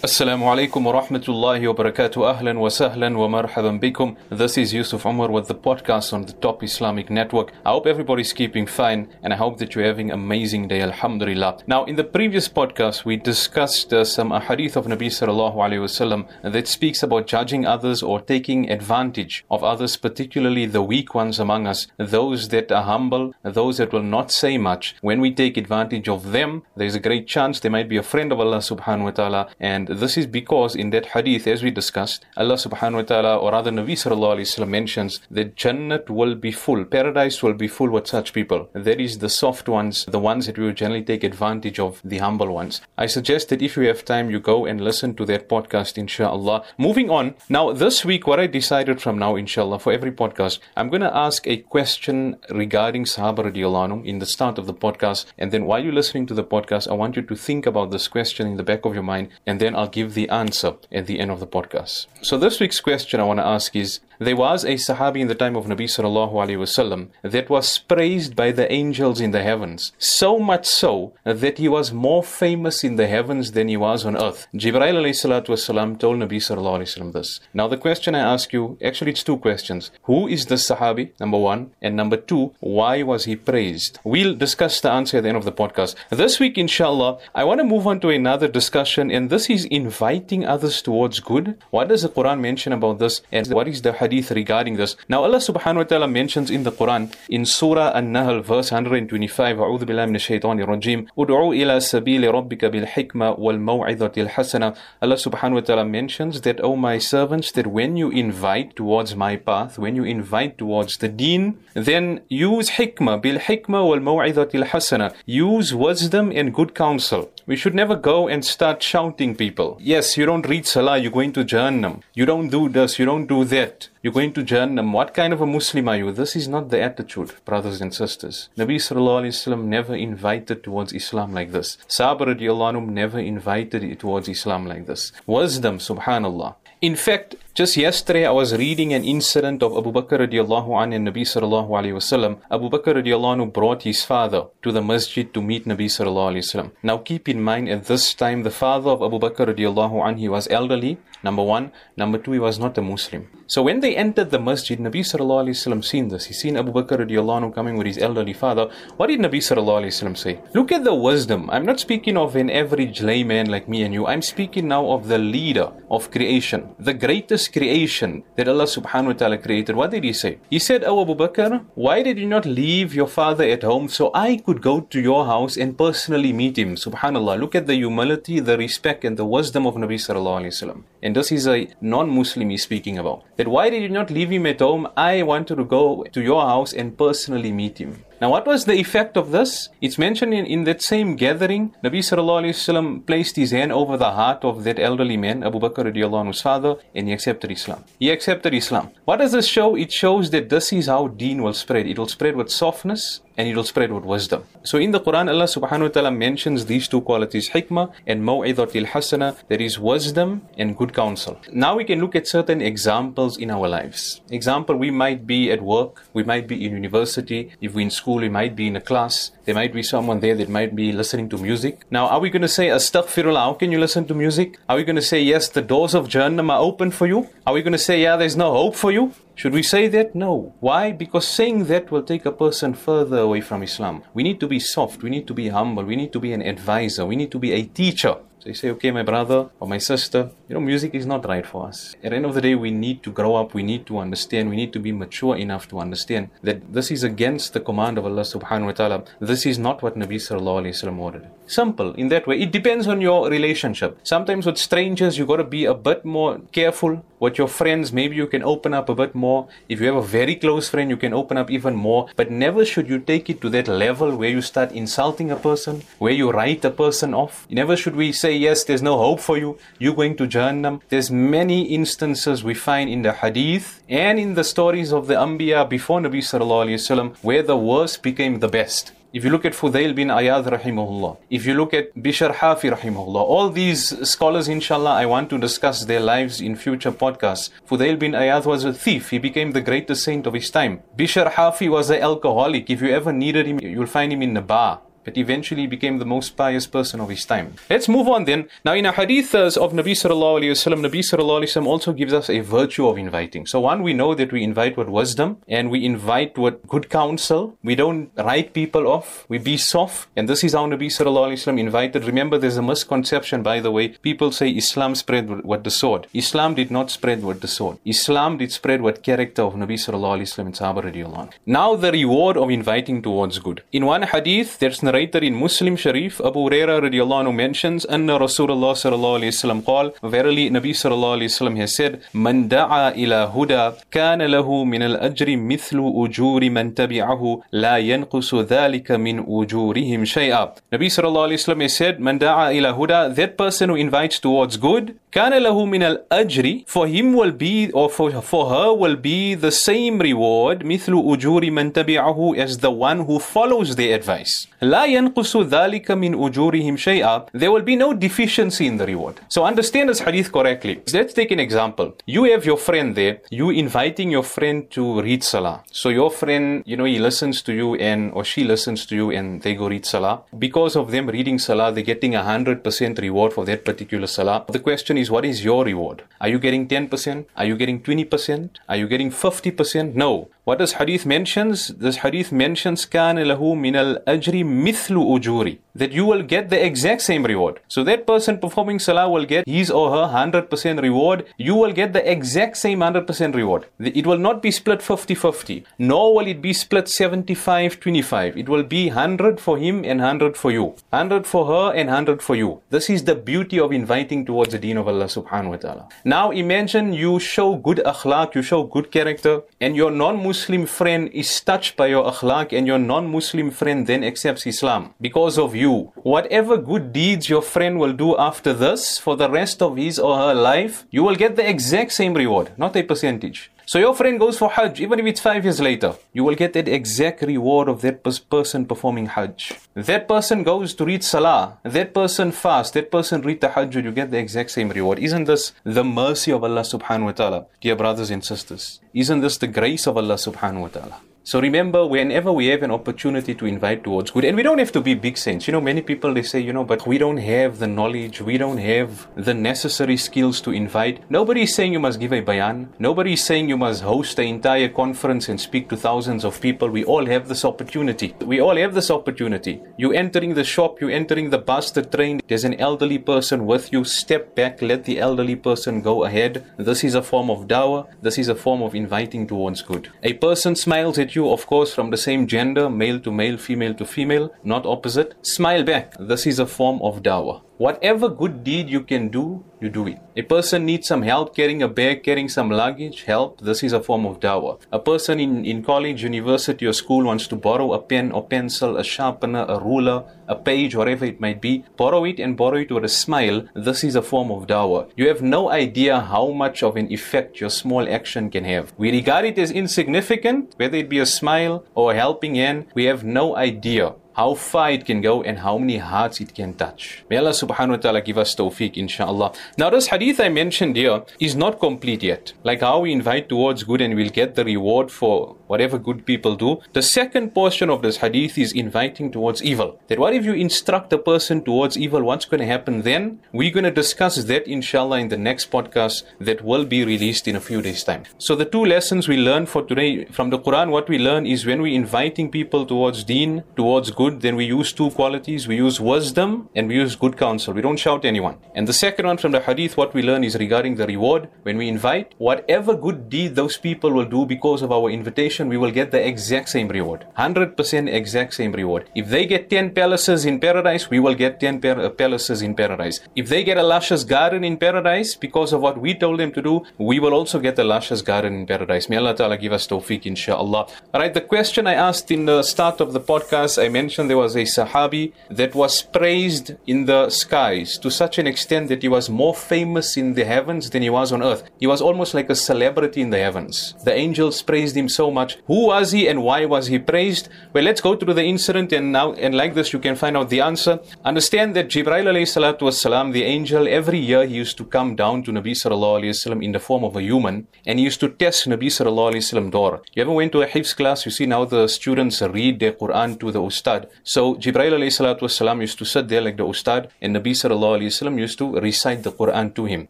Assalamu alaikum wa rahmatullahi wa barakatuh. Ahlan wa sahlan wa marhaban bikum. This is Yusuf Umar with the podcast on the Top Islamic Network. I hope everybody's keeping fine and I hope that you're having an amazing day. Alhamdulillah. Now, in the previous podcast, we discussed uh, some hadith of Nabi sallallahu alayhi wasallam that speaks about judging others or taking advantage of others, particularly the weak ones among us, those that are humble, those that will not say much. When we take advantage of them, there's a great chance they might be a friend of Allah subhanahu wa ta'ala and this is because in that hadith, as we discussed, Allah subhanahu wa ta'ala, or rather Nabi sallallahu alayhi wasallam mentions that Jannat will be full, paradise will be full with such people. That is the soft ones, the ones that we will generally take advantage of, the humble ones. I suggest that if you have time, you go and listen to that podcast, inshallah. Moving on, now this week, what I decided from now, inshallah, for every podcast, I'm going to ask a question regarding Sahaba radiallahu anhu in the start of the podcast. And then while you're listening to the podcast, I want you to think about this question in the back of your mind and then I'll give the answer at the end of the podcast. So this week's question I want to ask is there was a Sahabi in the time of Nabi sallallahu alaihi wasallam that was praised by the angels in the heavens, so much so that he was more famous in the heavens than he was on earth. Jibril alayhi salatu wasalam told Nabi sallallahu alaihi wasallam this. Now the question I ask you, actually it's two questions. Who is the Sahabi? Number one, and number two, why was he praised? We'll discuss the answer at the end of the podcast. This week, inshallah, I want to move on to another discussion, and this is inviting others towards good. What does the Quran mention about this, and what is the hadith regarding this. Now Allah subhanahu wa ta'ala mentions in the Quran in Surah An-Nahl verse 125 أعوذ بالله من الشيطان الرجيم ادعوا إلى سبيل ربك بالحكمة والموعظة الحسنة Allah subhanahu wa ta'ala mentions that O my servants that when you invite towards my path when you invite towards the deen then use hikmah بالحكمة والموعظة الحسنة use wisdom and good counsel we should never go and start shouting people yes you don't read salah you're going to Jahannam you don't do this you don't do that you're going to Jahannam. What kind of a Muslim are you? This is not the attitude, brothers and sisters. Nabi Wasallam never invited towards Islam like this. Anhum never invited towards Islam like this. Wisdom, subhanallah. In fact, just yesterday I was reading an incident of Abu Bakr radiallahu anhu and Nabi sallallahu alayhi wasallam. Abu Bakr radiallahu anhu brought his father to the masjid to meet Nabi sallallahu alayhi wasallam. Now keep in mind at this time the father of Abu Bakr radiallahu anhu he was elderly, number one. Number two, he was not a Muslim. So when they entered the masjid, Nabi sallallahu alayhi wasallam seen this. He seen Abu Bakr radiallahu anhu coming with his elderly father. What did Nabi sallallahu alayhi wasallam say? Look at the wisdom. I'm not speaking of an average layman like me and you. I'm speaking now of the leader of creation, the greatest creation that Allah subhanahu wa ta'ala created. What did he say? He said, Oh Abu Bakr, why did you not leave your father at home so I could go to your house and personally meet him? Subhanallah. Look at the humility, the respect, and the wisdom of Nabi sallallahu alayhi wasallam. And this is a non-Muslim he's speaking about. That why did you not leave him at home? I wanted to go to your house and personally meet him. Now, what was the effect of this? It's mentioned in, in that same gathering. Nabi wasallam placed his hand over the heart of that elderly man, Abu Bakr radiallahu anhu's father, and he accepted Islam. He accepted Islam. What does this show? It shows that this is how deen will spread. It will spread with softness and it will spread with wisdom. So in the Quran, Allah subhanahu wa ta'ala mentions these two qualities, hikmah and maw'idatil hasana, that is wisdom and good counsel. Now we can look at certain examples in our lives. Example, we might be at work, we might be in university, if we're in school, we might be in a class, there might be someone there that might be listening to music. Now, are we going to say, astaghfirullah, how can you listen to music? Are we going to say, yes, the doors of Jahannam are open for you? Are we going to say, yeah, there's no hope for you? Should we say that? No. Why? Because saying that will take a person further away from Islam. We need to be soft, we need to be humble, we need to be an advisor, we need to be a teacher. So you say, okay, my brother or my sister, you know, music is not right for us. At the end of the day, we need to grow up, we need to understand, we need to be mature enough to understand that this is against the command of Allah subhanahu wa ta'ala. This is not what Nabi sallallahu alayhi wa ordered. Simple in that way. It depends on your relationship. Sometimes with strangers, you got to be a bit more careful. With your friends, maybe you can open up a bit more. If you have a very close friend, you can open up even more. But never should you take it to that level where you start insulting a person, where you write a person off. Never should we say, yes, there's no hope for you. You're going to Jahannam. There's many instances we find in the hadith and in the stories of the Anbiya before Nabi Sallallahu Alaihi Wasallam where the worst became the best. If you look at Fudail bin Ayad rahimahullah, if you look at Bishr Hafi rahimahullah, all these scholars inshallah I want to discuss their lives in future podcasts. Fudail bin Ayad was a thief, he became the greatest saint of his time. Bishr Hafi was an alcoholic, if you ever needed him, you'll find him in the bar eventually became the most pious person of his time. Let's move on then. Now, in a hadith uh, of Nabi sallallahu alayhi wasallam, Nabi sallallahu alayhi wasallam also gives us a virtue of inviting. So, one, we know that we invite with wisdom and we invite with good counsel. We don't write people off. We be soft, and this is how Nabi sallallahu alayhi wasallam invited. Remember, there's a misconception, by the way. People say Islam spread with the sword. Islam did not spread with the sword. Islam did spread with character of Nabi sallallahu alayhi wasallam and Sahaba Now, the reward of inviting towards good. In one hadith, there's narrator in Muslim Sharif, Abu Huraira radiallahu mentions, Anna Rasulullah sallallahu alaihi wasallam qal, Verily Nabi sallallahu alaihi wasallam has said, Man da'a ila huda, kana lahu min al-ajri mithlu ujuri man tabi'ahu, la yanqusu dhalika min ujurihim shay'a. Nabi sallallahu alaihi wasallam has said, Man da'a ila huda, that person who invites towards good, kana lahu min al-ajri, for him will be, or for, for her will be the same reward, mithlu ujuri man tabi'ahu, as the one who follows the advice. La ينقص ذلك من أجورهم شيئا. There will be no deficiency in the reward. So understand this hadith correctly. Let's take an example. You have your friend there. You inviting your friend to read salah. So your friend, you know, he listens to you and or she listens to you and they go read salah. Because of them reading salah, they're getting a hundred percent reward for that particular salah. The question is, what is your reward? Are you getting ten percent? Are you getting twenty percent? Are you getting fifty percent? No. What does hadith mentions? This hadith mentions كان له من الأجر مثل أجوري that you will get the exact same reward. So that person performing salah will get his or her 100% reward. You will get the exact same 100% reward. It will not be split 50-50, nor will it be split 75-25. It will be 100 for him and 100 for you. 100 for her and 100 for you. This is the beauty of inviting towards the deen of Allah subhanahu wa ta'ala. Now imagine you show good akhlaq, you show good character, and your non-Muslim friend is touched by your akhlaq and your non-Muslim friend then accepts Islam because of you. Whatever good deeds your friend will do after this for the rest of his or her life, you will get the exact same reward, not a percentage. So your friend goes for Hajj, even if it's five years later, you will get that exact reward of that person performing Hajj. That person goes to read Salah, that person fast, that person read the Hajj, you get the exact same reward. Isn't this the mercy of Allah subhanahu wa ta'ala, dear brothers and sisters? Isn't this the grace of Allah subhanahu wa ta'ala? So remember, whenever we have an opportunity to invite towards good, and we don't have to be big saints. You know, many people they say, you know, but we don't have the knowledge, we don't have the necessary skills to invite. Nobody is saying you must give a bayan. Nobody is saying you must host the entire conference and speak to thousands of people. We all have this opportunity. We all have this opportunity. You entering the shop, you entering the bus, the train. There's an elderly person with you. Step back, let the elderly person go ahead. This is a form of dawah. This is a form of inviting towards good. A person smiles at you you, of course, from the same gender, male to male, female to female, not opposite, smile back. This is a form of dawah. Whatever good deed you can do, you do it. A person needs some help carrying a bag, carrying some luggage, help. This is a form of dawah. A person in, in college, university, or school wants to borrow a pen or pencil, a sharpener, a ruler, a page, whatever it might be. Borrow it and borrow it with a smile. This is a form of dawah. You have no idea how much of an effect your small action can have. We regard it as insignificant, whether it be a smile or a helping hand. We have no idea how far it can go and how many hearts it can touch. May Allah subhanahu wa ta'ala give us tawfiq, inshallah. Now, this hadith I mentioned here is not complete yet. Like how we invite towards good and we'll get the reward for whatever good people do. The second portion of this hadith is inviting towards evil. That what if you instruct a person towards evil, what's going to happen then? We're going to discuss that, inshallah, in the next podcast that will be released in a few days' time. So, the two lessons we learn for today from the Quran, what we learn is when we're inviting people towards deen, towards good, good, then we use two qualities. We use wisdom and we use good counsel. We don't shout anyone. And the second one from the hadith, what we learn is regarding the reward. When we invite, whatever good deed those people will do because of our invitation, we will get the exact same reward. 100% exact same reward. If they get 10 palaces in paradise, we will get 10 uh, palaces in paradise. If they get a luscious garden in paradise because of what we told them to do, we will also get a luscious garden in paradise. May Allah Ta'ala give us tawfiq, inshallah. Alright, the question I asked in the start of the podcast, I mentioned mentioned there was a Sahabi that was praised in the skies to such an extent that he was more famous in the heavens than he was on earth. He was almost like a celebrity in the heavens. The angels praised him so much. Who was he and why was he praised? Well, let's go through the incident and now, and like this, you can find out the answer. Understand that Jibril alayhi salatu wasalam, the angel, every year he used to come down to Nabi sallallahu alayhi wasallam in the form of a human and he used to test Nabi sallallahu alayhi wasallam door. You ever went to a hifz class? You see now the students read their Quran to the ustad ustad. So Jibreel alayhi salatu wasalam used to sit there like the ustad and Nabi sallallahu alayhi wasallam used to recite the Quran to him.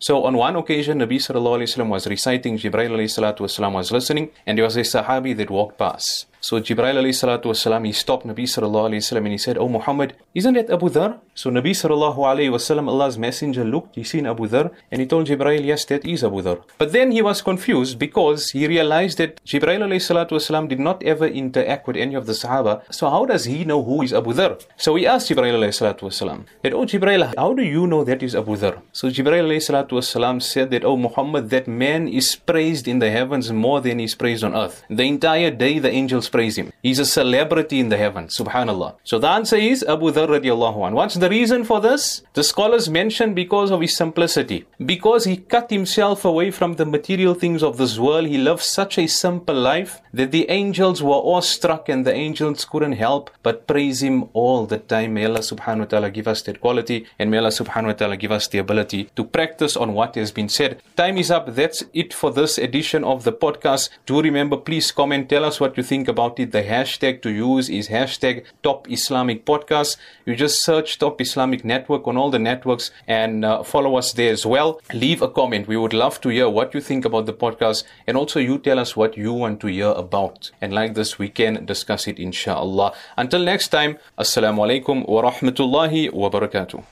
So on one occasion, Nabi sallallahu alayhi wasallam was reciting, Jibreel alayhi salatu wasalam was listening and there was a sahabi that walked past. So Jibreel alayhi wasalam, he stopped Nabi sallallahu alayhi wasallam and he said, Oh Muhammad, isn't that Abu Dhar? So Nabi sallallahu alayhi wasallam, Allah's messenger looked, he seen Abu Dhar and he told Jibreel, yes, that is Abu Dhar. But then he was confused because he realized that Jibreel alayhi wasalam did not ever interact with any of the Sahaba. So how does he know who is Abu Dhar? So he asked Jibreel alayhi wasalam that, Oh Jibreel, how do you know that is Abu Dhar? So Jibreel alayhi wasalam said that, Oh Muhammad, that man is praised in the heavens more than he is praised on earth. The entire day the angels praise him. He's a celebrity in the heavens, subhanallah. So the answer is Abu Dharr radiallahu anh. What's the reason for this? The scholars mention because of his simplicity. Because he cut himself away from the material things of this world. He lived such a simple life that the angels were awestruck and the angels couldn't help but praise him all the time. May Allah subhanahu wa ta'ala give us that quality and may Allah subhanahu wa ta'ala give us the ability to practice on what has been said. Time is up. That's it for this edition of the podcast. Do remember, please comment, tell us what you think about it. The hashtag to use is hashtag Top Islamic Podcast. You just search Top Islamic Network on all the networks and uh, follow us there as well. Leave a comment. We would love to hear what you think about the podcast and also you tell us what you want to hear about. And like this, we can discuss it inshallah. Until next time, Assalamu alaikum wa rahmatullahi wa barakatuh.